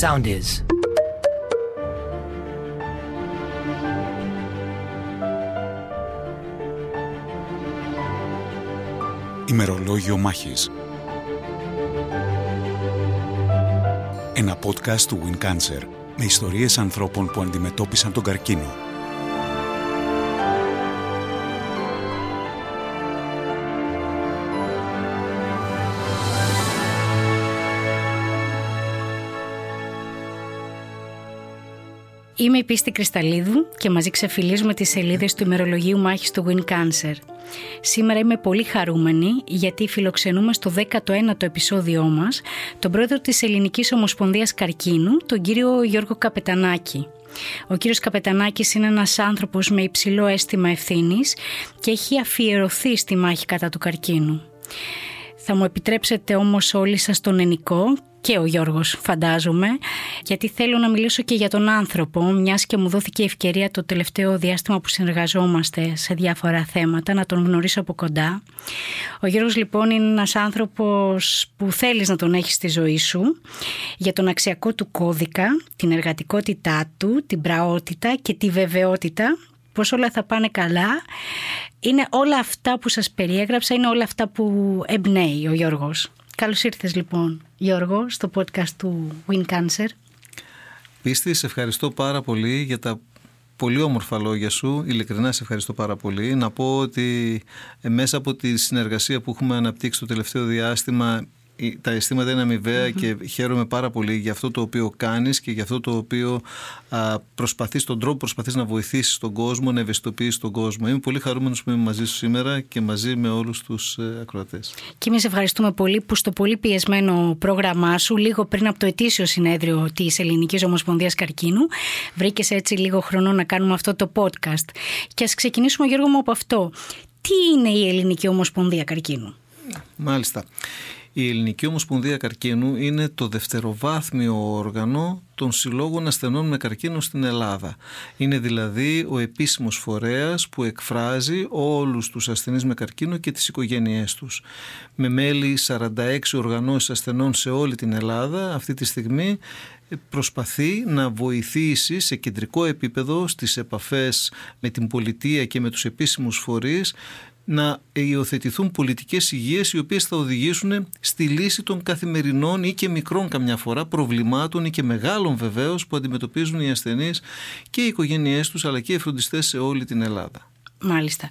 Sound is. Ημερολόγιο Μάχης Ένα podcast του Win Cancer με ιστορίες ανθρώπων που αντιμετώπισαν τον καρκίνο. Είμαι η Πίστη Κρυσταλίδου και μαζί ξεφυλίζουμε τις σελίδες του ημερολογίου μάχης του Win Cancer. Σήμερα είμαι πολύ χαρούμενη γιατί φιλοξενούμε στο 19ο επεισόδιό μας τον πρόεδρο της Ελληνικής Ομοσπονδίας Καρκίνου, τον κύριο Γιώργο Καπετανάκη. Ο κύριος Καπετανάκης είναι ένας άνθρωπος με υψηλό αίσθημα ευθύνης και έχει αφιερωθεί στη μάχη κατά του καρκίνου. Θα μου επιτρέψετε όμως όλοι σας τον ενικό και ο Γιώργος φαντάζομαι γιατί θέλω να μιλήσω και για τον άνθρωπο μιας και μου δόθηκε η ευκαιρία το τελευταίο διάστημα που συνεργαζόμαστε σε διάφορα θέματα να τον γνωρίσω από κοντά. Ο Γιώργος λοιπόν είναι ένας άνθρωπος που θέλεις να τον έχεις στη ζωή σου για τον αξιακό του κώδικα, την εργατικότητά του, την πραότητα και τη βεβαιότητα πως όλα θα πάνε καλά. Είναι όλα αυτά που σας περιέγραψα, είναι όλα αυτά που εμπνέει ο Γιώργος. Καλώς ήρθες λοιπόν Γιώργο στο podcast του Win Cancer. Πίστη, σε ευχαριστώ πάρα πολύ για τα πολύ όμορφα λόγια σου. Ειλικρινά σε ευχαριστώ πάρα πολύ. Να πω ότι ε, μέσα από τη συνεργασία που έχουμε αναπτύξει το τελευταίο διάστημα τα αισθήματα είναι αμοιβαία και χαίρομαι πάρα πολύ για αυτό το οποίο κάνεις και για αυτό το οποίο α, προσπαθείς, τον τρόπο προσπαθείς να βοηθήσεις τον κόσμο, να ευαισθητοποιήσεις τον κόσμο. Είμαι πολύ χαρούμενος που είμαι μαζί σου σήμερα και μαζί με όλους τους ε, ακροατές. Και εμείς ευχαριστούμε πολύ που στο πολύ πιεσμένο πρόγραμμά σου, λίγο πριν από το ετήσιο συνέδριο της Ελληνικής Ομοσπονδίας Καρκίνου, βρήκες έτσι λίγο χρόνο να κάνουμε αυτό το podcast. Και ας ξεκινήσουμε Γιώργο μου από αυτό. Τι είναι η Ελληνική Ομοσπονδία Καρκίνου; Μάλιστα. Η Ελληνική Ομοσπονδία Καρκίνου είναι το δευτεροβάθμιο όργανο των συλλόγων ασθενών με καρκίνο στην Ελλάδα. Είναι δηλαδή ο επίσημος φορέας που εκφράζει όλους τους ασθενείς με καρκίνο και τις οικογένειές τους. Με μέλη 46 οργανώσεις ασθενών σε όλη την Ελλάδα αυτή τη στιγμή προσπαθεί να βοηθήσει σε κεντρικό επίπεδο στις επαφές με την πολιτεία και με τους επίσημους φορείς να υιοθετηθούν πολιτικές υγείας οι οποίες θα οδηγήσουν στη λύση των καθημερινών ή και μικρών καμιά φορά προβλημάτων ή και μεγάλων βεβαίως που αντιμετωπίζουν οι ασθενείς και οι οικογένειές τους αλλά και οι φροντιστές σε όλη την Ελλάδα. Μάλιστα.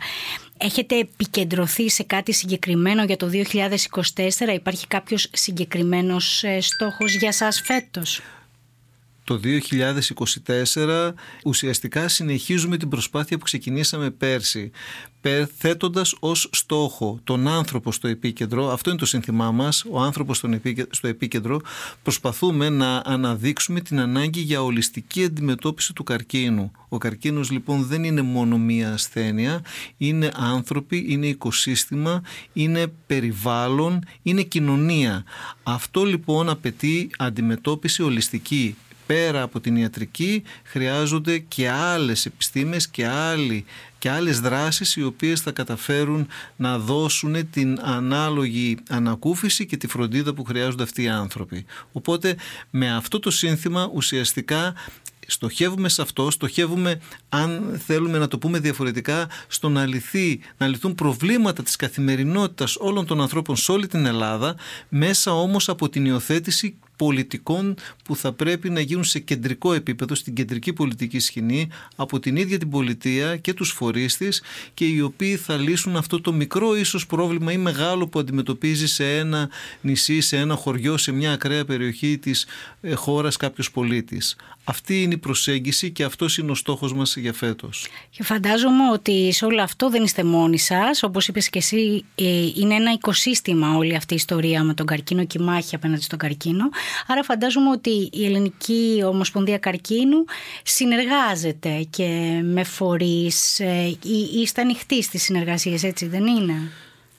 Έχετε επικεντρωθεί σε κάτι συγκεκριμένο για το 2024, υπάρχει κάποιος συγκεκριμένος ε, στόχος για σας φέτος; Το 2024 ουσιαστικά συνεχίζουμε την προσπάθεια που ξεκινήσαμε πέρσι θέτοντας ως στόχο τον άνθρωπο στο επίκεντρο, αυτό είναι το σύνθημά μας, ο άνθρωπος στο επίκεντρο, προσπαθούμε να αναδείξουμε την ανάγκη για ολιστική αντιμετώπιση του καρκίνου. Ο καρκίνος λοιπόν δεν είναι μόνο μία ασθένεια, είναι άνθρωποι, είναι οικοσύστημα, είναι περιβάλλον, είναι κοινωνία. Αυτό λοιπόν απαιτεί αντιμετώπιση ολιστική πέρα από την ιατρική χρειάζονται και άλλες επιστήμες και, άλλοι, και άλλες δράσεις οι οποίες θα καταφέρουν να δώσουν την ανάλογη ανακούφιση και τη φροντίδα που χρειάζονται αυτοί οι άνθρωποι. Οπότε με αυτό το σύνθημα ουσιαστικά στοχεύουμε σε αυτό, στοχεύουμε αν θέλουμε να το πούμε διαφορετικά στο να, λυθεί, να λυθούν προβλήματα της καθημερινότητας όλων των ανθρώπων σε όλη την Ελλάδα μέσα όμως από την υιοθέτηση πολιτικών που θα πρέπει να γίνουν σε κεντρικό επίπεδο, στην κεντρική πολιτική σκηνή από την ίδια την πολιτεία και τους φορείς της και οι οποίοι θα λύσουν αυτό το μικρό ίσως πρόβλημα ή μεγάλο που αντιμετωπίζει σε ένα νησί, σε ένα χωριό, σε μια ακραία περιοχή της ε, χώρας κάποιος πολίτης. Αυτή είναι η προσέγγιση και αυτός είναι ο στόχος μας για φέτος. Και φαντάζομαι ότι σε όλο αυτό δεν είστε μόνοι σας. Όπως είπες και εσύ, ε, είναι ένα οικοσύστημα όλη αυτή η ιστορία με τον καρκίνο και η μάχη απέναντι στον καρκίνο. Άρα φαντάζομαι ότι η Ελληνική Ομοσπονδία Καρκίνου συνεργάζεται και με φορείς ή είστε ανοιχτοί στις συνεργασίες, έτσι δεν είναι;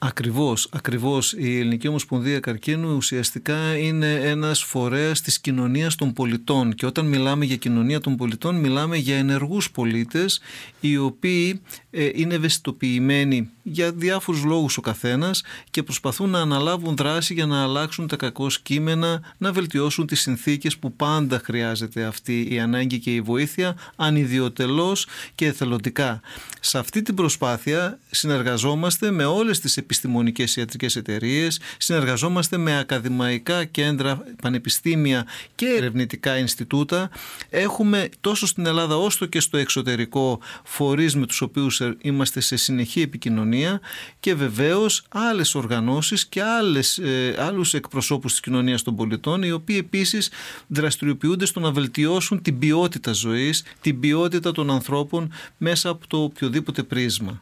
Ακριβώς, ακριβώς. Η Ελληνική Ομοσπονδία Καρκίνου ουσιαστικά είναι ένας φορέας της κοινωνίας των πολιτών και όταν μιλάμε για κοινωνία των πολιτών μιλάμε για ενεργούς πολίτες οι οποίοι ε, είναι ευαισθητοποιημένοι για διάφορους λόγους ο καθένας και προσπαθούν να αναλάβουν δράση για να αλλάξουν τα κακό κείμενα, να βελτιώσουν τις συνθήκες που πάντα χρειάζεται αυτή η ανάγκη και η βοήθεια ανιδιοτελώς και εθελοντικά. Σε αυτή την προσπάθεια συνεργαζόμαστε με όλες τις επιστημονικές ιατρικές εταιρείες, συνεργαζόμαστε με ακαδημαϊκά κέντρα, πανεπιστήμια και ερευνητικά Ινστιτούτα. Έχουμε τόσο στην Ελλάδα όσο και στο εξωτερικό φορείς με τους οποίους είμαστε σε συνεχή επικοινωνία και βεβαίως άλλες οργανώσεις και άλλες, ε, άλλους εκπροσώπους της κοινωνίας των πολιτών οι οποίοι επίσης δραστηριοποιούνται στο να βελτιώσουν την ποιότητα ζωής, την ποιότητα των ανθρώπων μέσα από το οποιοδήποτε πρίσμα.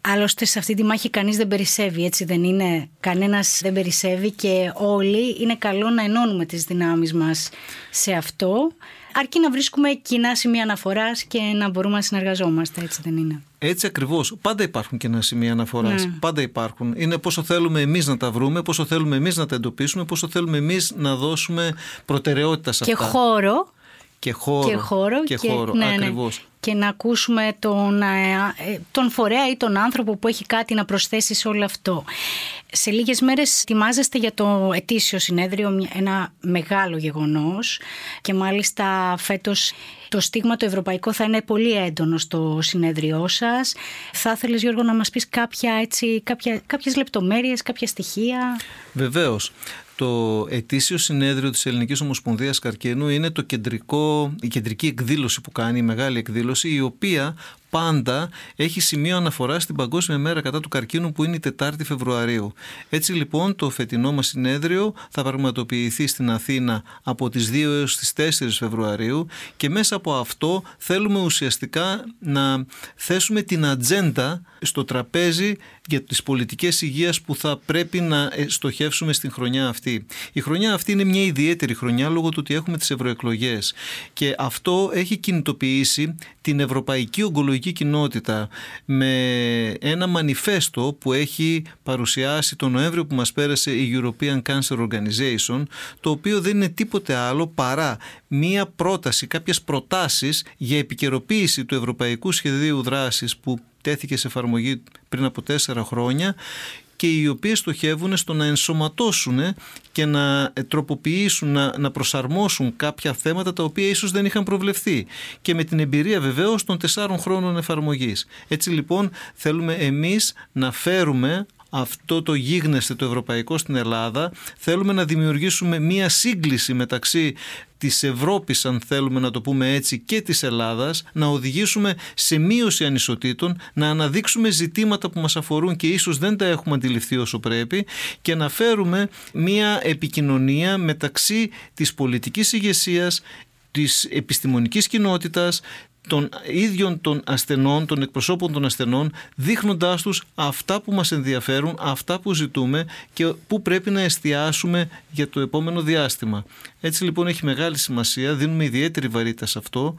Άλλωστε σε αυτή τη μάχη κανείς δεν περισσεύει, έτσι δεν είναι; Κανένας δεν περισσεύει και όλοι είναι καλό να ενώνουμε τις δυνάμεις μας σε αυτό αρκεί να βρίσκουμε κοινά σημεία αναφοράς και να μπορούμε να συνεργαζόμαστε, έτσι δεν είναι; Έτσι ακριβώς. Πάντα υπάρχουν κοινά σημεία αναφοράς. Ναι. Πάντα υπάρχουν. Είναι πόσο θέλουμε εμείς να τα βρούμε, πόσο θέλουμε εμείς να τα εντοπίσουμε, πόσο θέλουμε εμείς να δώσουμε προτεραιότητα σε αυτά. Και χώρο. Και χώρο. Και χώρο. Και, χώρο. Ναι, ναι. ακριβώς και να ακούσουμε τον, ε, ε, τον φορέα ή τον άνθρωπο που έχει κάτι να προσθέσει σε όλο αυτό. Σε λίγες μέρες ετοιμάζεστε για το ετήσιο συνέδριο ένα μεγάλο γεγονός και μάλιστα φέτος το στίγμα το ευρωπαϊκό θα είναι πολύ έντονο στο συνέδριό σας. Θα ήθελες Γιώργο να μας πεις κάποια, έτσι, κάποια, κάποιες λεπτομέρειες, κάποια στοιχεία; Βεβαίως. Το ετήσιο συνέδριο της Ελληνικής Ομοσπονδίας Καρκίνου είναι το κεντρικό, η κεντρική εκδήλωση που κάνει, η μεγάλη εκδήλωση, η οποία πάντα έχει σημείο αναφορά στην Παγκόσμια Μέρα κατά του καρκίνου που είναι η 4η Φεβρουαρίου. Έτσι λοιπόν το φετινό μας συνέδριο θα πραγματοποιηθεί στην Αθήνα από τις 2 έως τις 4 Φεβρουαρίου και μέσα από αυτό θέλουμε ουσιαστικά να θέσουμε την ατζέντα στο τραπέζι για τις πολιτικές υγείας που θα πρέπει να στοχεύσουμε στην χρονιά αυτή. Η χρονιά αυτή είναι μια ιδιαίτερη χρονιά λόγω του ότι έχουμε τις ευρωεκλογές. και αυτό έχει κινητοποιήσει την Ευρωπαϊκή Ογκολογική Κοινότητα με ένα μανιφέστο που έχει παρουσιάσει τον Νοέμβριο που μας πέρασε η European Cancer Organization το οποίο δεν είναι τίποτε άλλο παρά μία πρόταση, κάποιες προτάσεις για επικαιροποίηση του Ευρωπαϊκού Σχεδίου Δράσης που τέθηκε σε εφαρμογή πριν από τέσσερα χρόνια και οι οποίες στοχεύουν στο να ενσωματώσουν και να τροποποιήσουν, να, να προσαρμόσουν κάποια θέματα τα οποία ίσως δεν είχαν προβλεφθεί και με την εμπειρία βεβαίως των τεσσάρων χρόνων εφαρμογής. Έτσι λοιπόν θέλουμε εμείς να φέρουμε αυτό το γίγνεσθε το ευρωπαϊκό στην Ελλάδα θέλουμε να δημιουργήσουμε μία σύγκληση μεταξύ της Ευρώπης αν θέλουμε να το πούμε έτσι και της Ελλάδας να οδηγήσουμε σε μείωση ανισοτήτων να αναδείξουμε ζητήματα που μας αφορούν και ίσως δεν τα έχουμε αντιληφθεί όσο πρέπει και να φέρουμε μία επικοινωνία μεταξύ της πολιτικής ηγεσίας της επιστημονικής κοινότητας, των ίδιων των ασθενών, των εκπροσώπων των ασθενών, δείχνοντάς τους αυτά που μας ενδιαφέρουν, αυτά που ζητούμε και που πρέπει να εστιάσουμε για το επόμενο διάστημα. Έτσι λοιπόν έχει μεγάλη σημασία, δίνουμε ιδιαίτερη βαρύτητα σε αυτό,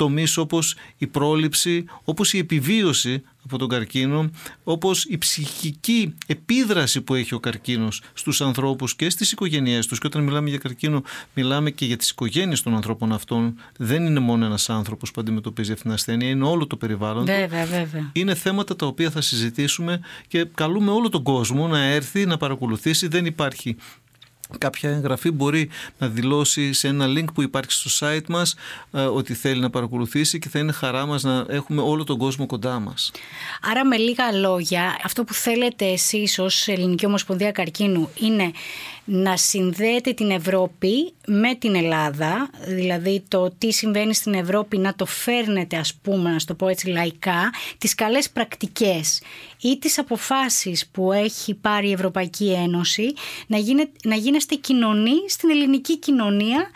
τομείς όπως η πρόληψη, όπως η επιβίωση από τον καρκίνο, όπως η ψυχική επίδραση που έχει ο καρκίνος στους ανθρώπους και στις οικογένειές τους. Και όταν μιλάμε για καρκίνο, μιλάμε και για τις οικογένειες των ανθρώπων αυτών. Δεν είναι μόνο ένας άνθρωπος που αντιμετωπίζει αυτήν την ασθένεια, είναι όλο το περιβάλλον. Βέβαια, βέβαια. Είναι θέματα τα οποία θα συζητήσουμε και καλούμε όλο τον κόσμο να έρθει, να παρακολουθήσει. Δεν υπάρχει κάποια εγγραφή μπορεί να δηλώσει σε ένα link που υπάρχει στο site μας ε, ότι θέλει να παρακολουθήσει και θα είναι χαρά μας να έχουμε όλο τον κόσμο κοντά μας. Άρα με λίγα λόγια, αυτό που θέλετε εσείς ως Ελληνική Ομοσπονδία Καρκίνου είναι να συνδέετε την Ευρώπη με την Ελλάδα, δηλαδή το τι συμβαίνει στην Ευρώπη να το φέρνετε ας πούμε, να το πω έτσι λαϊκά, τις καλές πρακτικές ή τις αποφάσεις που έχει πάρει η Ευρωπαϊκή Ένωση να, γίνε, να γίνεστε κοινωνοί στην ελληνική κοινωνία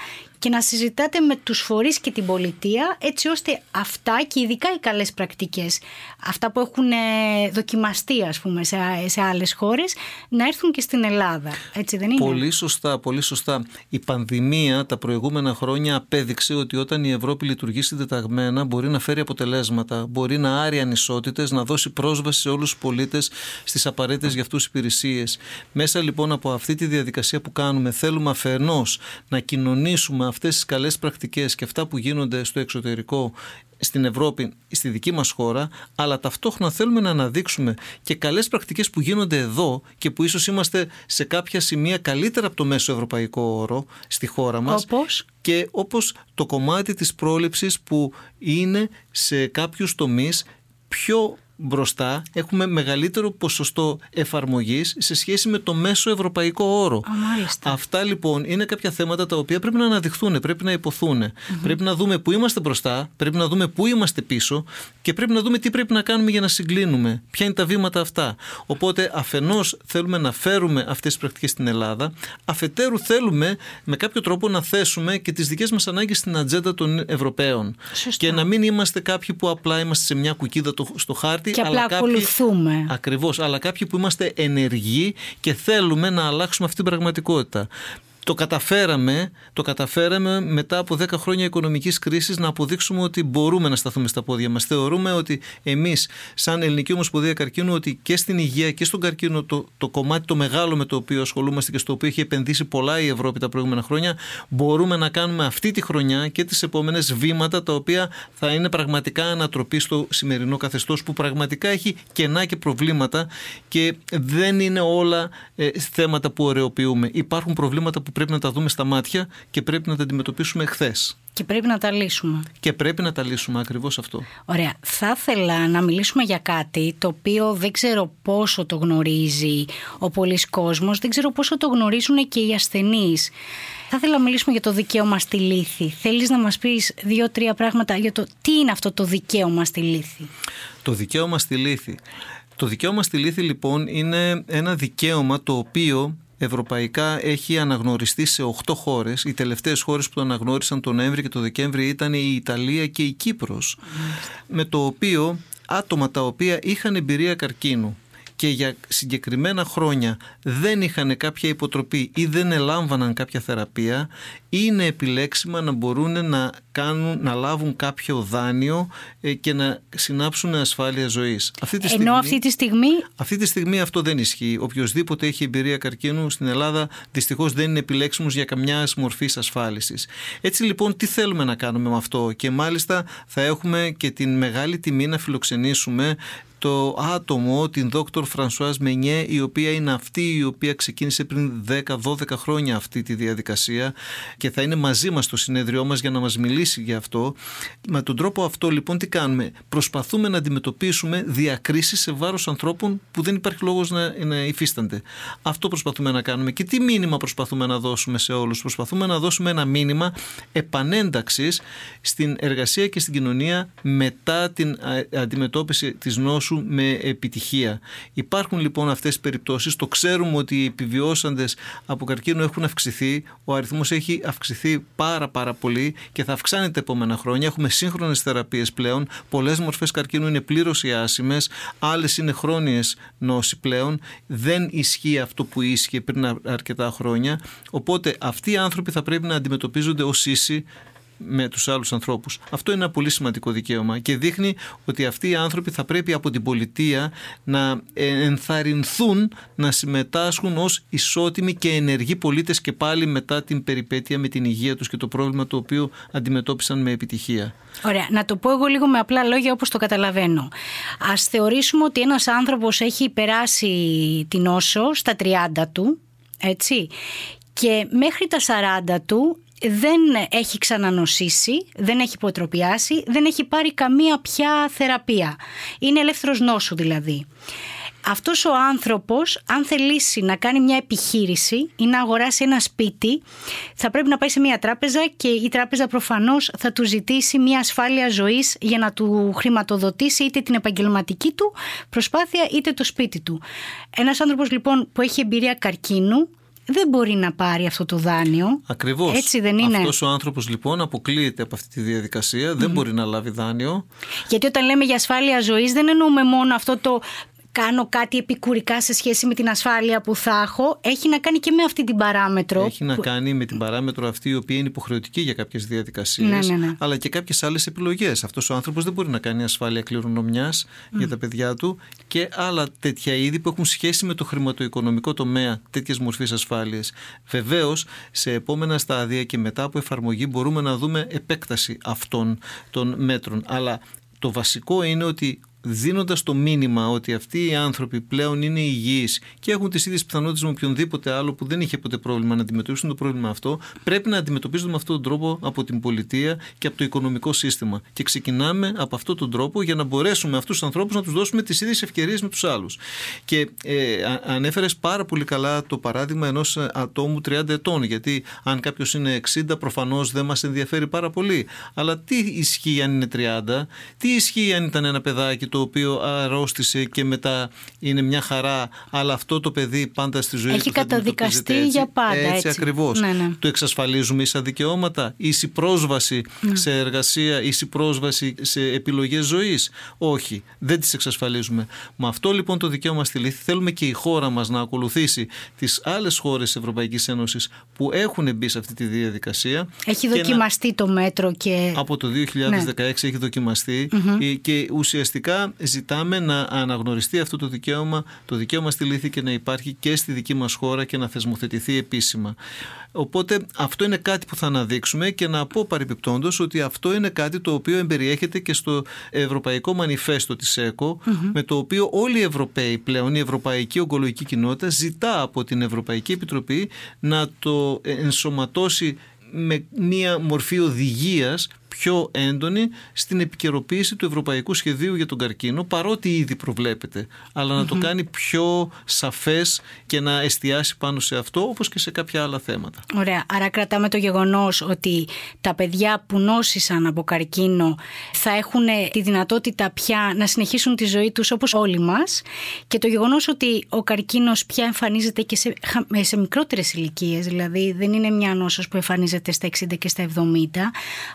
και να συζητάτε με τους φορείς και την πολιτεία έτσι ώστε αυτά και ειδικά οι καλές πρακτικές, αυτά που έχουν ε, δοκιμαστεί ας πούμε σε, σε άλλες χώρες, να έρθουν και στην Ελλάδα. Έτσι δεν είναι; Πολύ σωστά, πολύ σωστά. Η πανδημία τα προηγούμενα χρόνια απέδειξε ότι όταν η Ευρώπη λειτουργεί συντεταγμένα μπορεί να φέρει αποτελέσματα, μπορεί να άρει ανισότητες, να δώσει πρόσβαση σε όλους τους πολίτες στις απαραίτητες για αυτούς υπηρεσίες. Μέσα λοιπόν από αυτή τη διαδικασία που κάνουμε θέλουμε αφενός να κοινωνήσουμε αυτές τις καλές πρακτικές και αυτά που γίνονται στο εξωτερικό στην Ευρώπη, στη δική μας χώρα, αλλά ταυτόχρονα θέλουμε να αναδείξουμε και καλές πρακτικές που γίνονται εδώ και που ίσως είμαστε σε κάποια σημεία καλύτερα από το μέσο ευρωπαϊκό όρο στη χώρα μας. Όπως; Και όπως το κομμάτι της πρόληψης που είναι σε κάποιους τομείς πιο μπροστά έχουμε μεγαλύτερο ποσοστό εφαρμογής σε σχέση με το μέσο ευρωπαϊκό όρο. Αυτά λοιπόν είναι κάποια θέματα τα οποία πρέπει να αναδειχθούν, πρέπει να υποθούν. Πρέπει να δούμε πού είμαστε μπροστά, πρέπει να δούμε πού είμαστε πίσω και πρέπει να δούμε τι πρέπει να κάνουμε για να συγκλίνουμε. Ποια είναι τα βήματα αυτά. Οπότε αφενός θέλουμε να φέρουμε αυτές τις πρακτικές στην Ελλάδα, αφετέρου θέλουμε με κάποιο τρόπο να θέσουμε και τις δικές μας ανάγκες στην ατζέντα των Ευρωπαίων. Και να μην είμαστε κάποιοι που απλά είμαστε σε μια κουκίδα στο χάρτη και απλά αλλά ακολουθούμε. Ακριβώς, αλλά κάποιοι που είμαστε ενεργοί και θέλουμε να αλλάξουμε αυτή την πραγματικότητα το καταφέραμε, το καταφέραμε μετά από 10 χρόνια οικονομικής κρίσης να αποδείξουμε ότι μπορούμε να σταθούμε στα πόδια μας. Θεωρούμε ότι εμείς σαν Ελληνική Ομοσπονδία Καρκίνου ότι και στην υγεία και στον καρκίνο το, το κομμάτι το μεγάλο με το οποίο ασχολούμαστε και στο οποίο έχει επενδύσει πολλά η Ευρώπη τα προηγούμενα χρόνια μπορούμε να κάνουμε αυτή τη χρονιά και τις επόμενες βήματα τα οποία θα είναι πραγματικά ανατροπή στο σημερινό καθεστώς που πραγματικά έχει κενά και προβλήματα και δεν είναι όλα ε, θέματα που ωρεοποιούμε. Υπάρχουν προβλήματα που πρέπει να τα δούμε στα μάτια και πρέπει να τα αντιμετωπίσουμε χθες. Και πρέπει να τα λύσουμε. Και πρέπει να τα λύσουμε, ακριβώς αυτό. Ωραία. Θα ήθελα να μιλήσουμε για κάτι το οποίο δεν ξέρω πόσο το γνωρίζει ο πολλής κόσμος, δεν ξέρω πόσο το γνωρίζουν και οι ασθενείς. Θα ήθελα να μιλήσουμε για το δικαίωμα στη λύθη. Θέλεις να μας πεις δύο-τρία πράγματα για το τι είναι αυτό το δικαίωμα στη λύθη; Το δικαίωμα στη λύθη. Το δικαίωμα στη λύθη λοιπόν είναι ένα δικαίωμα το οποίο ευρωπαϊκά έχει αναγνωριστεί σε 8 χώρες. Οι τελευταίες χώρες που το αναγνώρισαν τον Νοέμβρη και τον Δεκέμβρη ήταν η Ιταλία και η Κύπρος. Με το οποίο άτομα τα οποία είχαν εμπειρία καρκίνου και για συγκεκριμένα χρόνια δεν είχαν κάποια υποτροπή ή δεν ελάμβαναν κάποια θεραπεία είναι επιλέξιμα να μπορούν να, κάνουν, να λάβουν κάποιο δάνειο ε, και να συνάψουν ασφάλεια ζωής. Αυτή τη στιγμή, Ενώ αυτή τη στιγμή... Αυτή τη στιγμή αυτό δεν ισχύει. Οποιοδήποτε έχει εμπειρία καρκίνου στην Ελλάδα δυστυχώς δεν είναι επιλέξιμος για καμιά μορφή ασφάλισης. Έτσι λοιπόν τι θέλουμε να κάνουμε με αυτό; Και μάλιστα θα έχουμε και την μεγάλη τιμή να φιλοξενήσουμε το άτομο, την δόκτωρ Φρανσουάζ Μενιέ, η οποία είναι αυτή η οποία ξεκίνησε πριν 10-12 χρόνια αυτή τη διαδικασία και θα είναι μαζί μας στο συνέδριό μας για να μας μιλήσει για αυτό. Με τον τρόπο αυτό λοιπόν τι κάνουμε; Προσπαθούμε να αντιμετωπίσουμε διακρίσεις σε βάρος ανθρώπων που δεν υπάρχει λόγος να, να υφίστανται. Αυτό προσπαθούμε να κάνουμε. Και τι μήνυμα προσπαθούμε να δώσουμε σε όλους; Προσπαθούμε να δώσουμε ένα μήνυμα επανένταξης στην εργασία και στην κοινωνία μετά την αντιμετώπιση της νόσου με επιτυχία. Υπάρχουν λοιπόν αυτές τι περιπτώσεις. Το ξέρουμε ότι οι επιβιώσαντες από καρκίνο έχουν αυξηθεί. Ο αριθμός έχει αυξηθεί πάρα πάρα πολύ και θα αυξάνεται τα επόμενα χρόνια. Έχουμε σύγχρονες θεραπείες πλέον. Πολλές μορφές καρκίνου είναι πλήρως ιάσιμε. Άλλες είναι χρόνιες νόσοι πλέον. Δεν ισχύει αυτό που ίσχυε πριν αρκετά χρόνια. Οπότε αυτοί οι άνθρωποι θα πρέπει να αντιμετωπίζονται ως ίσοι με τους άλλους ανθρώπους. Αυτό είναι ένα πολύ σημαντικό δικαίωμα και δείχνει ότι αυτοί οι άνθρωποι θα πρέπει από την πολιτεία να ενθαρρυνθούν να συμμετάσχουν ως ισότιμοι και ενεργοί πολίτες και πάλι μετά την περιπέτεια με την υγεία τους και το πρόβλημα το οποίο αντιμετώπισαν με επιτυχία. Ωραία. Να το πω εγώ λίγο με απλά λόγια όπως το καταλαβαίνω. Ας θεωρήσουμε ότι ένας άνθρωπος έχει περάσει την όσο στα 30 του, έτσι, και μέχρι τα 40 του δεν έχει ξανανοσήσει, δεν έχει υποτροπιάσει, δεν έχει πάρει καμία πια θεραπεία. Είναι ελεύθερος νόσου δηλαδή. Αυτός ο άνθρωπος, αν θελήσει να κάνει μια επιχείρηση ή να αγοράσει ένα σπίτι, θα πρέπει να πάει σε μια τράπεζα και η τράπεζα προφανώς θα του ζητήσει μια ασφάλεια ζωής για να του χρηματοδοτήσει είτε την επαγγελματική του προσπάθεια είτε το σπίτι του. Ένας άνθρωπος λοιπόν που έχει εμπειρία καρκίνου δεν μπορεί να πάρει αυτό το δάνειο. Ακριβώς. Έτσι δεν είναι. Αυτός ο άνθρωπος λοιπόν αποκλείεται από αυτή τη διαδικασία, δεν μπορεί να λάβει δάνειο. Γιατί όταν λέμε για ασφάλεια ζωής, δεν εννοούμε μόνο αυτό το κάνω κάτι επικουρικά σε σχέση με την ασφάλεια που θα έχω, έχει να κάνει και με αυτή την παράμετρο. Έχει να κάνει με την παράμετρο αυτή η οποία είναι υποχρεωτική για κάποιες διαδικασίες, Ναι, ναι, ναι. αλλά και κάποιες άλλες επιλογές. Αυτός ο άνθρωπος δεν μπορεί να κάνει ασφάλεια κληρονομιάς για τα παιδιά του και άλλα τέτοια είδη που έχουν σχέση με το χρηματοοικονομικό τομέα, τέτοιες μορφή ασφάλειας. Βεβαίως, σε επόμενα στάδια και μετά από εφαρμογή μπορούμε να δούμε επέκταση αυτών των μέτρων. Αλλά το βασικό είναι ότι δίνοντας το μήνυμα ότι αυτοί οι άνθρωποι πλέον είναι υγιείς και έχουν τις ίδιες πιθανότητες με οποιονδήποτε άλλο που δεν είχε ποτέ πρόβλημα να αντιμετωπίσουν το πρόβλημα αυτό, πρέπει να αντιμετωπίζονται με αυτόν τον τρόπο από την πολιτεία και από το οικονομικό σύστημα. Και ξεκινάμε από αυτόν τον τρόπο για να μπορέσουμε αυτούς τους ανθρώπους να τους δώσουμε τις ίδιες ευκαιρίες με τους άλλους. Και ε, ανέφερες πάρα πολύ καλά το παράδειγμα ενός ατόμου 30 ετών, γιατί αν κάποιος είναι 60 προφανώς δεν μας ενδιαφέρει πάρα πολύ. Αλλά τι ισχύει αν είναι 30, τι ισχύει αν ήταν ένα παιδάκι το οποίο αρρώστησε και μετά είναι μια χαρά, αλλά αυτό το παιδί πάντα στη ζωή Έχει του θα καταδικαστεί αντιμετωπίζεται για πάντα, Έτσι, έτσι. ακριβώς. Ναι, ναι. Το εξασφαλίζουμε ίσα δικαιώματα, ίση πρόσβαση Ναι. σε εργασία, ίση πρόσβαση σε επιλογές ζωής. Όχι, δεν τις εξασφαλίζουμε. Με αυτό λοιπόν το δικαίωμα στη λύθη θέλουμε και η χώρα μας να ακολουθήσει τις άλλες χώρες της Ευρωπαϊκής Ένωσης που έχουν μπει σε αυτή τη διαδικασία. Έχει και να- δοκιμαστεί το μέτρο και. από το 2016 έχει δοκιμαστεί ε, και ουσιαστικά ζητάμε να αναγνωριστεί αυτό το δικαίωμα, το δικαίωμα στη λύθη και να υπάρχει και στη δική μας χώρα και να θεσμοθετηθεί επίσημα. Οπότε αυτό είναι κάτι που θα αναδείξουμε και να πω παρεπιπτόντως ότι αυτό είναι κάτι το οποίο εμπεριέχεται και στο Ευρωπαϊκό Μανιφέστο της ΕΚΟ με το οποίο όλοι οι Ευρωπαίοι πλέον, η Ευρωπαϊκή Ογκολογική Κοινότητα ζητά από την Ευρωπαϊκή Επιτροπή να το ενσωματώσει με μία μορφή οδηγίας πιο έντονη στην επικαιροποίηση του Ευρωπαϊκού Σχεδίου για τον καρκίνο παρότι ήδη προβλέπεται αλλά να το κάνει πιο σαφές και να εστιάσει πάνω σε αυτό όπως και σε κάποια άλλα θέματα. Ωραία. Άρα κρατάμε το γεγονός ότι τα παιδιά που νόσησαν από καρκίνο θα έχουν τη δυνατότητα πια να συνεχίσουν τη ζωή τους όπως όλοι μας και το γεγονός ότι ο καρκίνος πια εμφανίζεται και σε, χα- σε μικρότερες ηλικίες, δηλαδή δεν είναι μια νόσος που εμφανίζεται στα 60 και στα 70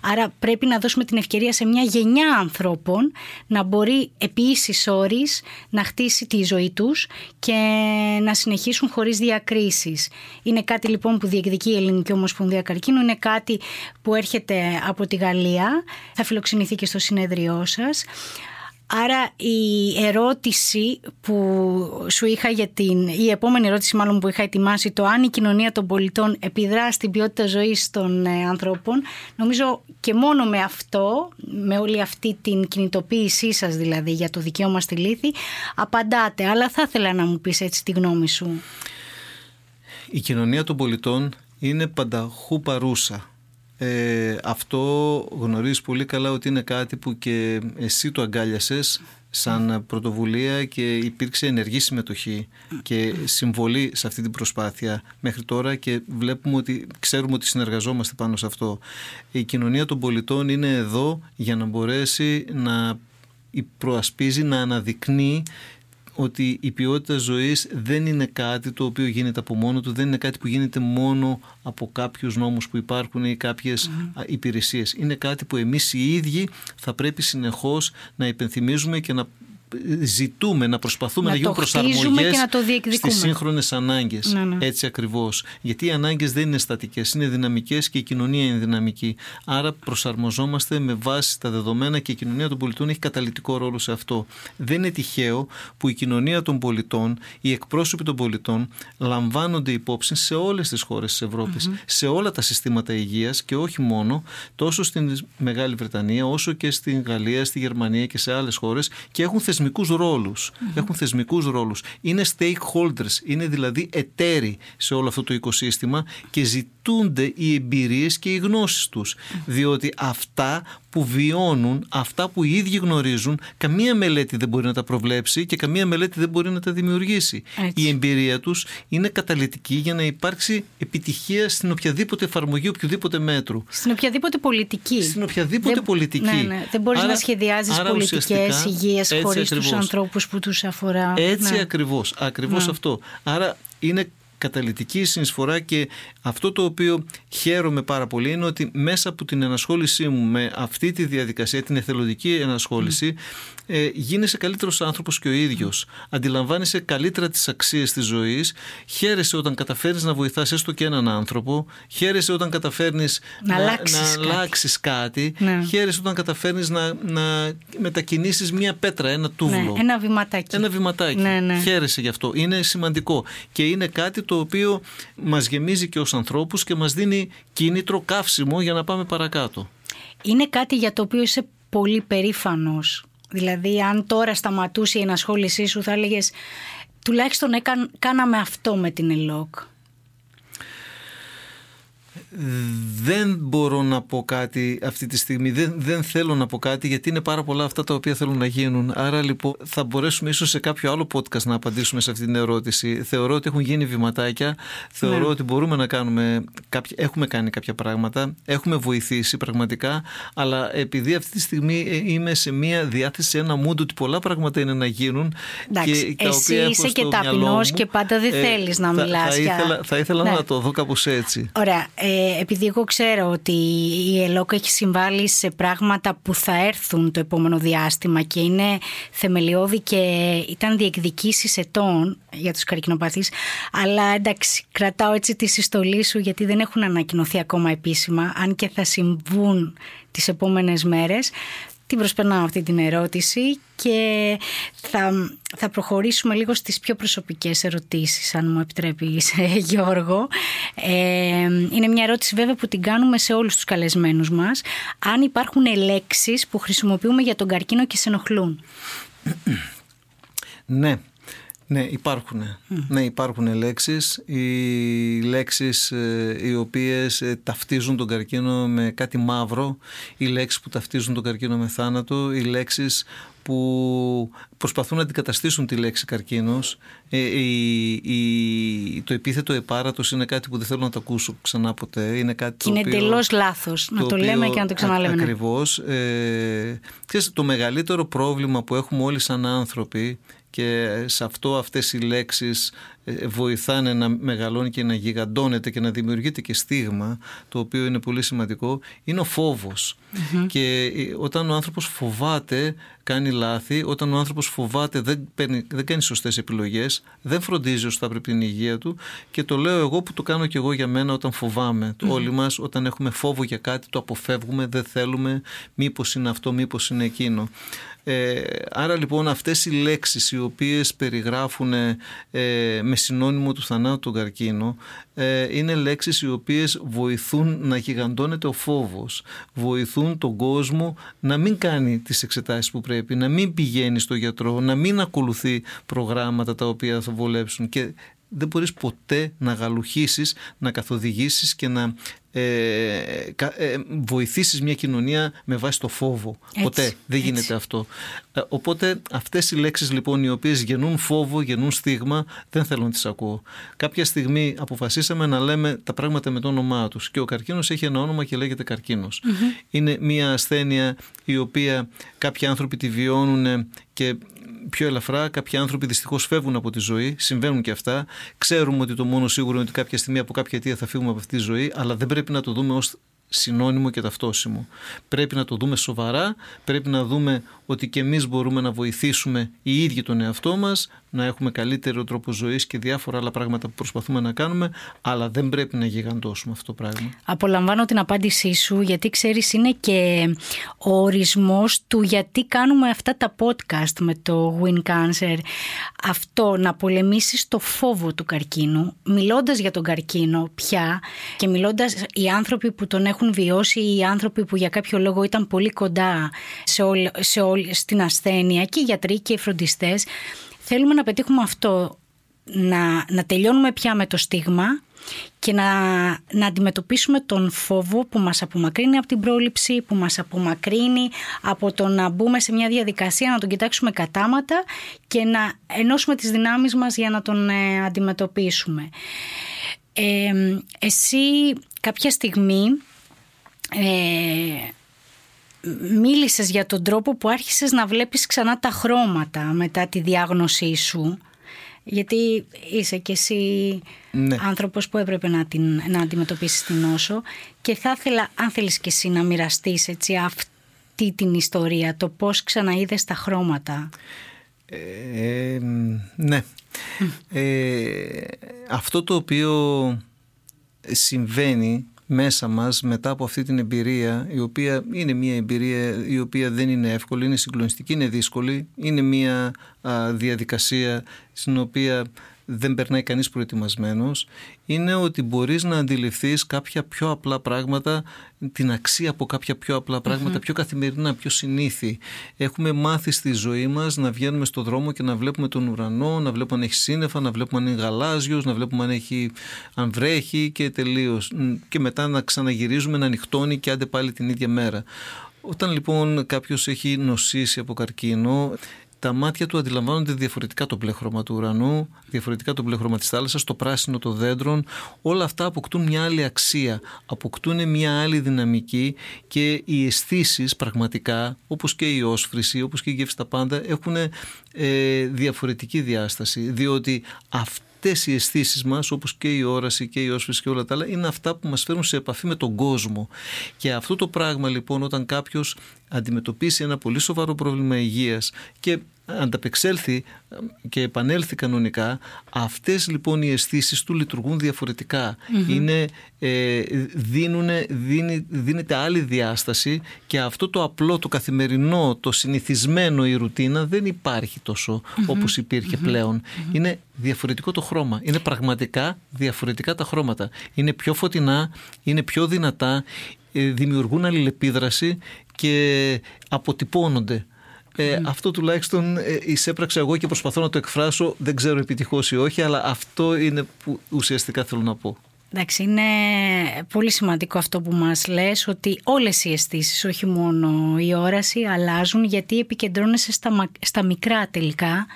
άρα πρέπει να δώσουμε την ευκαιρία σε μια γενιά ανθρώπων να μπορεί επί ίσης όρης να χτίσει τη ζωή τους και να συνεχίσουν χωρίς διακρίσεις. Είναι κάτι λοιπόν που διεκδικεί η Ελληνική Ομοσπονδία Καρκίνου, είναι κάτι που έρχεται από τη Γαλλία, θα φιλοξενηθεί και στο συνέδριό σας. Άρα η ερώτηση που σου είχα για την, η επόμενη ερώτηση μάλλον που είχα ετοιμάσει το αν η κοινωνία των πολιτών επιδρά στην ποιότητα ζωής των ε, ανθρώπων νομίζω και μόνο με αυτό, με όλη αυτή την κινητοποίησή σας δηλαδή για το δικαίωμα στη λύθη απαντάτε, αλλά θα ήθελα να μου πεις έτσι τη γνώμη σου. Η κοινωνία των πολιτών είναι πανταχού παρούσα. Ε, αυτό γνωρίζεις πολύ καλά ότι είναι κάτι που και εσύ το αγκάλιασες σαν πρωτοβουλία και υπήρξε ενεργή συμμετοχή και συμβολή σε αυτή την προσπάθεια μέχρι τώρα και βλέπουμε ότι ξέρουμε ότι συνεργαζόμαστε πάνω σε αυτό. Η κοινωνία των πολιτών είναι εδώ για να μπορέσει να προασπίζει, να αναδεικνύει ότι η ποιότητα ζωής δεν είναι κάτι το οποίο γίνεται από μόνο του, δεν είναι κάτι που γίνεται μόνο από κάποιους νόμους που υπάρχουν ή κάποιες mm. υπηρεσίες. Είναι κάτι που εμείς οι ίδιοι θα πρέπει συνεχώς να υπενθυμίζουμε και να ζητούμε, να προσπαθούμε να, να γίνουν προσαρμογές και να το διεκδικούμε. στις σύγχρονες ανάγκες. Ναι, ναι. Έτσι ακριβώς. Γιατί οι ανάγκες δεν είναι στατικές, είναι δυναμικές και η κοινωνία είναι δυναμική. Άρα προσαρμοζόμαστε με βάση τα δεδομένα και η κοινωνία των πολιτών έχει καταλητικό ρόλο σε αυτό. Δεν είναι τυχαίο που η κοινωνία των πολιτών, οι εκπρόσωποι των πολιτών λαμβάνονται υπόψη σε όλες τις χώρες της Ευρώπης, mm-hmm. σε όλα τα συστήματα υγείας και όχι μόνο, τόσο στην Μεγάλη Βρετανία όσο και στην Γαλλία, στη Γερμανία και σε άλλες χώρες και έχουν θεσμικούς ρόλους. Mm-hmm. Έχουν θεσμικούς ρόλους. Είναι stakeholders, είναι δηλαδή εταίροι σε όλο αυτό το οικοσύστημα και ζητούνται οι εμπειρίες και οι γνώσεις τους. Mm-hmm. Διότι αυτά που βιώνουν, αυτά που οι ίδιοι γνωρίζουν, καμία μελέτη δεν μπορεί να τα προβλέψει και καμία μελέτη δεν μπορεί να τα δημιουργήσει. Έτσι. Η εμπειρία τους είναι καταλητική για να υπάρξει επιτυχία στην οποιαδήποτε εφαρμογή οποιοδήποτε μέτρου. Στην οποιαδήποτε πολιτική. Στην οποιαδήποτε δεν, πολιτική. Ναι, ναι. Δεν μπορείς άρα, να σχεδιάζεις άρα πολιτικές υγείας χωρίς ακριβώς. τους ανθρώπους που τους αφορά. Έτσι ναι. ακριβώς, ακριβώς ναι. αυτό. Άρα είναι καταλητική συνεισφορά και αυτό το οποίο χαίρομαι πάρα πολύ είναι ότι μέσα από την ενασχόλησή μου με αυτή τη διαδικασία, την εθελοντική ενασχόληση, ε, γίνεσαι καλύτερος άνθρωπος και ο ίδιος. Αντιλαμβάνεσαι καλύτερα τις αξίες της ζωής, χαίρεσαι όταν καταφέρνεις να βοηθάς έστω και έναν άνθρωπο, χαίρεσαι όταν καταφέρνεις να, να, αλλάξεις κάτι, κάτι. Ναι. χαίρεσαι όταν καταφέρνεις να, να μετακινήσεις μια πέτρα, ένα τούβλο. Ναι, ένα βηματάκι. Ένα βηματάκι. Ναι, ναι. Χαίρεσαι γι' αυτό. Είναι σημαντικό και είναι κάτι το οποίο μας γεμίζει και ως ανθρώπους και μας δίνει κίνητρο, καύσιμο για να πάμε παρακάτω. Είναι κάτι για το οποίο είσαι πολύ περήφανος. Δηλαδή αν τώρα σταματούσε η ενασχόλησή σου θα έλεγες τουλάχιστον έκαν, κάναμε αυτό με την ΕΛΟΚ. Δεν μπορώ να πω κάτι αυτή τη στιγμή. Δεν, δεν θέλω να πω κάτι γιατί είναι πάρα πολλά αυτά τα οποία θέλουν να γίνουν. Άρα λοιπόν θα μπορέσουμε ίσως σε κάποιο άλλο podcast να απαντήσουμε σε αυτή την ερώτηση. Θεωρώ ότι έχουν γίνει βηματάκια. Θεωρώ ναι. ότι μπορούμε να κάνουμε. Κάποια, έχουμε κάνει κάποια πράγματα. Έχουμε βοηθήσει πραγματικά. Αλλά επειδή αυτή τη στιγμή ε, είμαι σε μια διάθεση, σε ένα μούντο ότι πολλά πράγματα είναι να γίνουν. Εντάξει, και εσύ είσαι και ταπεινός και πάντα δεν ε, θέλεις να μιλάς. Θα, ήθελα, θα ήθελα ναι. να το δω κάπως έτσι. Ωραία. Ε, επειδή εγώ ξέρω ότι η ΕΛΟΚ έχει συμβάλει σε πράγματα που θα έρθουν το επόμενο διάστημα και είναι θεμελιώδη και ήταν διεκδικήσεις ετών για τους καρκινοπαθείς αλλά εντάξει κρατάω έτσι τη συστολή σου γιατί δεν έχουν ανακοινωθεί ακόμα επίσημα αν και θα συμβούν τις επόμενες μέρες την προσπερνάω αυτή την ερώτηση και θα, θα προχωρήσουμε λίγο στις πιο προσωπικές ερωτήσεις αν μου επιτρέπεις Γιώργο. Ε, είναι μια ερώτηση βέβαια που την κάνουμε σε όλους τους καλεσμένους μας. Αν υπάρχουν λέξεις που χρησιμοποιούμε για τον καρκίνο και σε ενοχλούν. Ναι, ναι, υπάρχουν. Ναι, υπάρχουν λέξεις. Οι λέξεις ε, οι οποίες ε, ταυτίζουν τον καρκίνο με κάτι μαύρο, οι λέξεις που ταυτίζουν τον καρκίνο με θάνατο, οι λέξεις που προσπαθούν να αντικαταστήσουν τη λέξη καρκίνος. Ε, η, το επίθετο επάρατος είναι κάτι που δεν θέλω να το ακούσω ξανά ποτέ. Είναι κάτι και είναι εντελώς λάθος να το, λέμε και να το ξαναλέμε. Ναι. Ακριβώς. Ε, το μεγαλύτερο πρόβλημα που έχουμε όλοι σαν άνθρωποι και σε αυτό αυτές οι λέξεις ε, βοηθάνε να μεγαλώνει και να γιγαντώνεται και να δημιουργείται και στίγμα το οποίο είναι πολύ σημαντικό είναι ο φοβος και ε, όταν ο άνθρωπος φοβάται κάνει λάθη όταν ο άνθρωπος φοβάται δεν, παίρνει, δεν κάνει σωστές επιλογές δεν φροντίζει ώστε θα πρέπει την υγεία του και το λέω εγώ που το κάνω και εγώ για μένα όταν φοβάμαι. Όλοι μας όταν έχουμε φόβο για κάτι το αποφεύγουμε δεν θέλουμε μήπως είναι αυτό μήπως είναι εκείνο ε, άρα λοιπόν αυτές οι λέξεις οι οποίες περιγράφουν ε, με συνώνυμο του θανάτου τον καρκίνο ε, είναι λέξεις οι οποίες βοηθούν να γιγαντώνεται ο φόβος βοηθούν τον κόσμο να μην κάνει τις εξετάσεις που πρέπει να μην πηγαίνει στο γιατρό να μην ακολουθεί προγράμματα τα οποία θα βολέψουν και δεν μπορείς ποτέ να γαλουχίσεις, να καθοδηγήσεις και να ε, ε, βοηθήσεις μια κοινωνία με βάση το φόβο. ποτέ δεν γίνεται αυτό. Ε, οπότε αυτές οι λέξεις λοιπόν οι οποίες γεννούν φόβο, γεννούν στίγμα, δεν θέλω να τις ακούω. Κάποια στιγμή αποφασίσαμε να λέμε τα πράγματα με το όνομά τους και ο καρκίνος έχει ένα όνομα και λέγεται Είναι μια ασθένεια η οποία κάποιοι άνθρωποι τη βιώνουν και πιο ελαφρά. Κάποιοι άνθρωποι δυστυχώς φεύγουν από τη ζωή. Συμβαίνουν και αυτά. Ξέρουμε ότι το μόνο σίγουρο είναι ότι κάποια στιγμή από κάποια αιτία θα φύγουμε από αυτή τη ζωή, αλλά δεν πρέπει να το δούμε ως συνώνυμο και ταυτόσιμο. Πρέπει να το δούμε σοβαρά, πρέπει να δούμε ότι και εμείς μπορούμε να βοηθήσουμε οι ίδιοι τον εαυτό μας, να έχουμε καλύτερο τρόπο ζωής και διάφορα άλλα πράγματα που προσπαθούμε να κάνουμε, αλλά δεν πρέπει να γιγαντώσουμε αυτό το πράγμα. Απολαμβάνω την απάντησή σου, γιατί ξέρεις είναι και ο ορισμός του γιατί κάνουμε αυτά τα podcast με το Win Cancer. Αυτό, να πολεμήσεις το φόβο του καρκίνου, μιλώντας για τον καρκίνο πια και μιλώντας οι άνθρωποι που τον έχουν βιώσει, οι άνθρωποι που για κάποιο λόγο ήταν πολύ κοντά σε, όλ, σε στην ασθένεια και οι γιατροί και οι φροντιστές θέλουμε να πετύχουμε αυτό να, να τελειώνουμε πια με το στίγμα και να, να αντιμετωπίσουμε τον φόβο που μας απομακρύνει από την πρόληψη, που μας απομακρύνει από το να μπούμε σε μια διαδικασία, να τον κοιτάξουμε κατάματα και να ενώσουμε τις δυνάμεις μας για να τον ε, αντιμετωπίσουμε. Ε, εσύ κάποια στιγμή ε, μίλησες για τον τρόπο που άρχισες να βλέπεις ξανά τα χρώματα μετά τη διάγνωσή σου. γιατί είσαι κι εσύ Ναι. άνθρωπος που έπρεπε να, την, να αντιμετωπίσεις την νόσο και θα ήθελα, αν θέλεις κι εσύ να μοιραστείς έτσι αυτή την ιστορία, το πώς ξαναείδες τα χρώματα. Ε, ναι. Ε, αυτό το οποίο συμβαίνει μέσα μας μετά από αυτή την εμπειρία η οποία είναι μια εμπειρία η οποία δεν είναι εύκολη, είναι συγκλονιστική, είναι δύσκολη είναι μια διαδικασία στην οποία δεν περνάει κανείς προετοιμασμένος είναι ότι μπορείς να αντιληφθείς κάποια πιο απλά πράγματα την αξία από κάποια πιο απλά πιο καθημερινά, πιο συνήθη έχουμε μάθει στη ζωή μας να βγαίνουμε στο δρόμο και να βλέπουμε τον ουρανό να βλέπουμε αν έχει σύννεφα, να βλέπουμε αν είναι γαλάζιος να βλέπουμε αν, έχει, αν βρέχει και τελείως. Και μετά να ξαναγυρίζουμε να ανοιχτώνει και άντε πάλι την ίδια μέρα. Όταν λοιπόν κάποιος έχει νοσήσει από καρκίνο τα μάτια του αντιλαμβάνονται διαφορετικά το μπλε χρώμα του ουρανού, διαφορετικά το μπλε χρώμα της θάλασσας, το πράσινο των δέντρων. Όλα αυτά αποκτούν μια άλλη αξία, αποκτούν μια άλλη δυναμική και οι αισθήσεις πραγματικά, όπως και η όσφρηση, όπως και η γεύση τα πάντα, έχουν ε, διαφορετική διάσταση, διότι αυτό αυτές οι αισθήσεις μας όπως και η όραση και η όσφρηση και όλα τα άλλα είναι αυτά που μας φέρουν σε επαφή με τον κόσμο και αυτό το πράγμα λοιπόν όταν κάποιος αντιμετωπίσει ένα πολύ σοβαρό πρόβλημα υγείας και ανταπεξέλθει και επανέλθει κανονικά αυτές λοιπόν οι αισθήσεις του λειτουργούν είναι, ε, δίνουνε, δίνει, δίνεται άλλη διάσταση και αυτό το απλό, το καθημερινό, το συνηθισμένο η ρουτίνα δεν υπάρχει τόσο όπως υπήρχε πλέον. Είναι διαφορετικό το χρώμα. Είναι πραγματικά διαφορετικά τα χρώματα. Είναι πιο φωτεινά, είναι πιο δυνατά ε, δημιουργούν αλληλεπίδραση και αποτυπώνονται ε, Αυτό τουλάχιστον ε, εισέπραξα εγώ και προσπαθώ να το εκφράσω. Δεν ξέρω επιτυχώς ή όχι, αλλά αυτό είναι που ουσιαστικά θέλω να πω. Εντάξει, είναι πολύ σημαντικό αυτό που μας λες ότι όλες οι αισθήσεις, όχι μόνο η όραση, αλλάζουν γιατί επικεντρώνεσαι στα, στα μικρά τελικά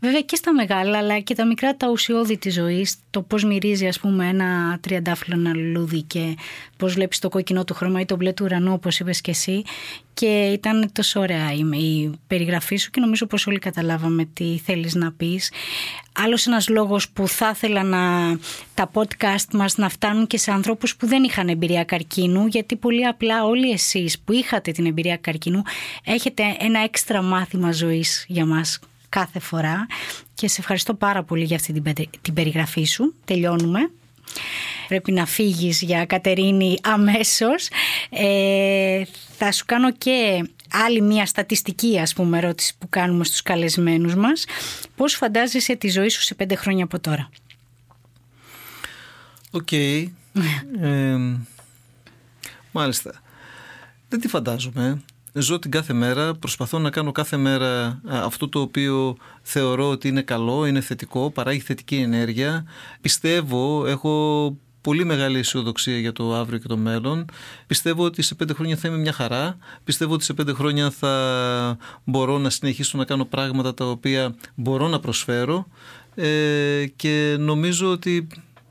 Βέβαια και στα μεγάλα, αλλά και τα μικρά τα ουσιώδη της ζωής, το πώς μυρίζει, ας πούμε, ένα τριαντάφυλλο ένα λουλούδι και πώς βλέπεις το κόκκινο του χρώμα ή το μπλε του ουρανού, όπως είπες και εσύ. Και ήταν τόσο ωραία η περιγραφή σου και νομίζω πως όλοι καταλάβαμε τι θέλεις να πεις. Άλλος ένας λόγος που θα ήθελα να, τα podcast μας να φτάνουν και σε ανθρώπους που δεν είχαν εμπειρία καρκίνου γιατί πολύ απλά όλοι εσείς που είχατε την εμπειρία καρκίνου έχετε ένα έξτρα μάθημα ζωής για μας κάθε φορά και σε ευχαριστώ πάρα πολύ για αυτή την περιγραφή σου. Τελειώνουμε. Πρέπει να φύγεις για Κατερίνη αμέσως. Ε, θα σου κάνω και άλλη μια στατιστική ας πούμε ερώτηση που κάνουμε στους καλεσμένους μας. Πώς φαντάζεσαι τη ζωή σου σε πέντε χρόνια από τώρα; Οκ. ε, μάλιστα. Δεν τη φαντάζομαι ζω την κάθε μέρα, προσπαθώ να κάνω κάθε μέρα αυτό το οποίο θεωρώ ότι είναι καλό, είναι θετικό, παράγει θετική ενέργεια. Πιστεύω, έχω πολύ μεγάλη αισιοδοξία για το αύριο και το μέλλον. Πιστεύω ότι σε πέντε χρόνια θα είμαι μια χαρά. Πιστεύω ότι σε πέντε χρόνια θα μπορώ να συνεχίσω να κάνω πράγματα τα οποία μπορώ να προσφέρω ε, και νομίζω ότι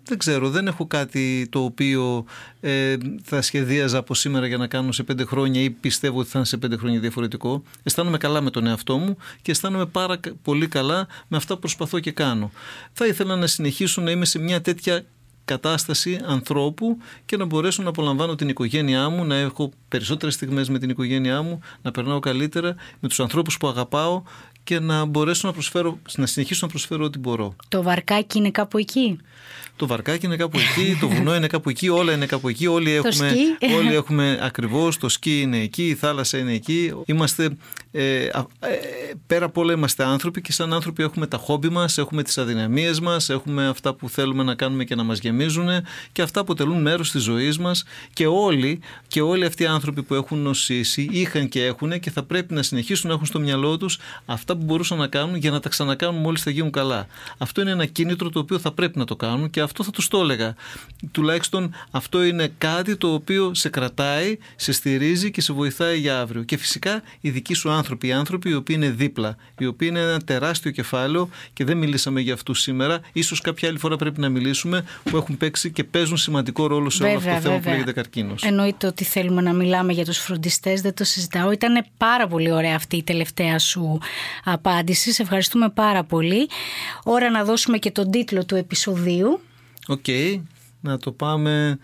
δεν ξέρω, δεν έχω κάτι το οποίο ε, θα σχεδίαζα από σήμερα για να κάνω σε πέντε χρόνια ή πιστεύω ότι θα είναι σε πέντε χρόνια διαφορετικό. Αισθάνομαι καλά με τον εαυτό μου και αισθάνομαι πάρα πολύ καλά με αυτά που προσπαθώ και κάνω. Θα ήθελα να συνεχίσω να είμαι σε μια τέτοια κατάσταση ανθρώπου και να μπορέσω να απολαμβάνω την οικογένειά μου, να έχω περισσότερες στιγμές με την οικογένειά μου, να περνάω καλύτερα με τους ανθρώπους που αγαπάω και να μπορέσω να, προσφέρω, να συνεχίσω να προσφέρω ό,τι μπορώ. Το βαρκάκι είναι κάπου εκεί; Το βαρκάκι είναι κάπου εκεί, το βουνό είναι κάπου εκεί, όλα είναι κάπου εκεί. Όλοι έχουμε, όλοι έχουμε ακριβώς, το σκι είναι εκεί, η θάλασσα είναι εκεί. Είμαστε, ε, ε, πέρα από όλα είμαστε άνθρωποι και σαν άνθρωποι έχουμε τα χόμπι μας, έχουμε τις αδυναμίες μας, έχουμε αυτά που θέλουμε να κάνουμε και να μας γεμίζουν και αυτά αποτελούν μέρος της ζωής μας και όλοι, και όλοι αυτοί οι άνθρωποι που έχουν νοσήσει είχαν και έχουν και θα πρέπει να συνεχίσουν να έχουν στο μυαλό τους αυτά που μπορούσαν να κάνουν για να τα ξανακάνουν μόλις θα γίνουν καλά. Αυτό είναι ένα κίνητρο το οποίο θα πρέπει να το κάνουν και αυτό θα τους το έλεγα. Τουλάχιστον αυτό είναι κάτι το οποίο σε κρατάει, σε στηρίζει και σε βοηθάει για αύριο. Και φυσικά οι δικοί σου άνθρωποι, οι άνθρωποι οι οποίοι είναι δίπλα, οι οποίοι είναι ένα τεράστιο κεφάλαιο και δεν μιλήσαμε για αυτούς σήμερα. Ίσως κάποια άλλη φορά πρέπει να μιλήσουμε, που έχουν έχουν παίξει και παίζουν σημαντικό ρόλο σε όλο αυτό το θέμα που λέγεται καρκίνος. Εννοείται ότι θέλουμε να μιλάμε για τους φροντιστές, δεν το συζητάω. Ήταν πάρα πολύ ωραία αυτή η τελευταία σου απάντηση. Σε ευχαριστούμε πάρα πολύ. Ώρα να δώσουμε και τον τίτλο του επεισοδίου. OK. Okay. Να το πάμε.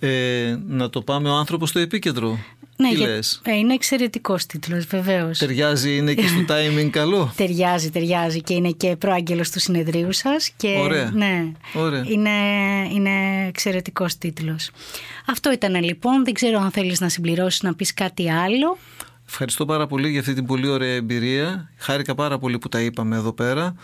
Ε, να το πάμε ο άνθρωπος στο επίκεντρο. Ναι, Τι λες; Ε, είναι εξαιρετικός τίτλος, βεβαίως. Ταιριάζει, είναι και στο timing καλό; ταιριάζει, ταιριάζει και είναι και προάγγελος του συνεδρίου σας. Ωραία. Ναι, Ωραία. Είναι, είναι εξαιρετικός τίτλος. Αυτό ήταν λοιπόν. Δεν ξέρω αν θέλεις να συμπληρώσεις να πεις κάτι άλλο. Ευχαριστώ πάρα πολύ για αυτή την πολύ ωραία εμπειρία. Χάρηκα πάρα πολύ που τα είπαμε εδώ πέρα.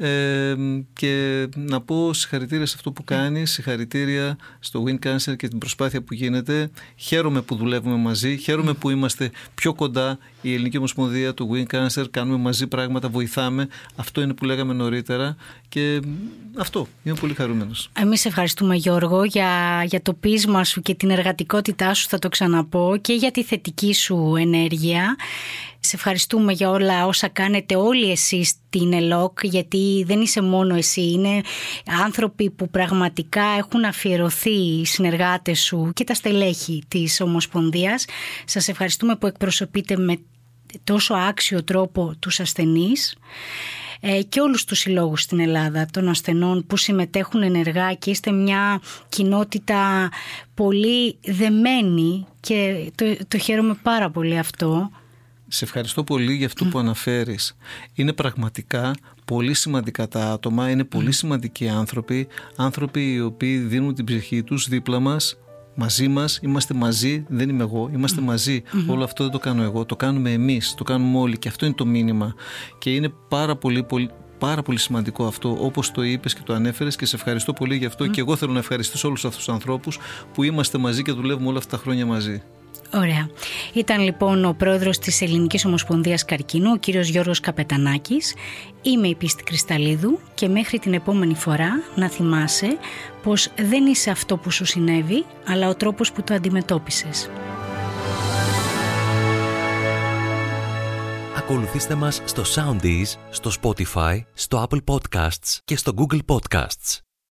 Ε, και να πω συγχαρητήρια σε αυτό που κάνει, συγχαρητήρια στο Win Cancer και την προσπάθεια που γίνεται. Χαίρομαι που δουλεύουμε μαζί, χαίρομαι που είμαστε πιο κοντά η Ελληνική Ομοσπονδία του Win Cancer, κάνουμε μαζί πράγματα, βοηθάμε. Αυτό είναι που λέγαμε νωρίτερα και αυτό, είμαι πολύ χαρούμενος. Εμείς ευχαριστούμε Γιώργο για, για το πείσμα σου και την εργατικότητά σου θα το ξαναπώ και για τη θετική σου ενέργεια. Σε ευχαριστούμε για όλα όσα κάνετε όλοι εσείς στην ΕΛΟΚ γιατί δεν είσαι μόνο εσύ, είναι άνθρωποι που πραγματικά έχουν αφιερωθεί οι συνεργάτες σου και τα στελέχη της Ομοσπονδίας. Σας ευχαριστούμε που εκπροσωπείτε με τόσο άξιο τρόπο τους ασθενείς ε, και όλους τους συλλόγους στην Ελλάδα των ασθενών που συμμετέχουν ενεργά και είστε μια κοινότητα πολύ δεμένη και το, το χαίρομαι πάρα πολύ αυτό. Σε ευχαριστώ πολύ για αυτό που αναφέρεις. Είναι πραγματικά πολύ σημαντικά τα άτομα, είναι πολύ σημαντικοί άνθρωποι, άνθρωποι οι οποίοι δίνουν την ψυχή τους δίπλα μας, μαζί μας, είμαστε μαζί, δεν είμαι εγώ, είμαστε μαζί. Όλο αυτό δεν το κάνω εγώ, το κάνουμε εμείς, το κάνουμε όλοι και αυτό είναι το μήνυμα. Και είναι πάρα πολύ, πολύ πάρα πολύ σημαντικό αυτό, όπως το είπες και το ανέφερες και σε ευχαριστώ πολύ γι' αυτό και εγώ θέλω να ευχαριστήσω όλους αυτούς τους ανθρώπους που είμαστε μαζί και δουλεύουμε όλα αυτά τα χρόνια μαζί. Ωραία. Ήταν λοιπόν ο πρόεδρος της Ελληνικής Ομοσπονδίας Καρκίνου, ο κύριος Γιώργος Καπετανάκης. Είμαι η Πίστη Κρυσταλίδου και μέχρι την επόμενη φορά να θυμάσαι πως δεν είσαι αυτό που σου συνέβη, αλλά ο τρόπος που το αντιμετώπισες. Ακολουθήστε μας στο Soundees, στο Spotify, στο Apple Podcasts και στο Google Podcasts.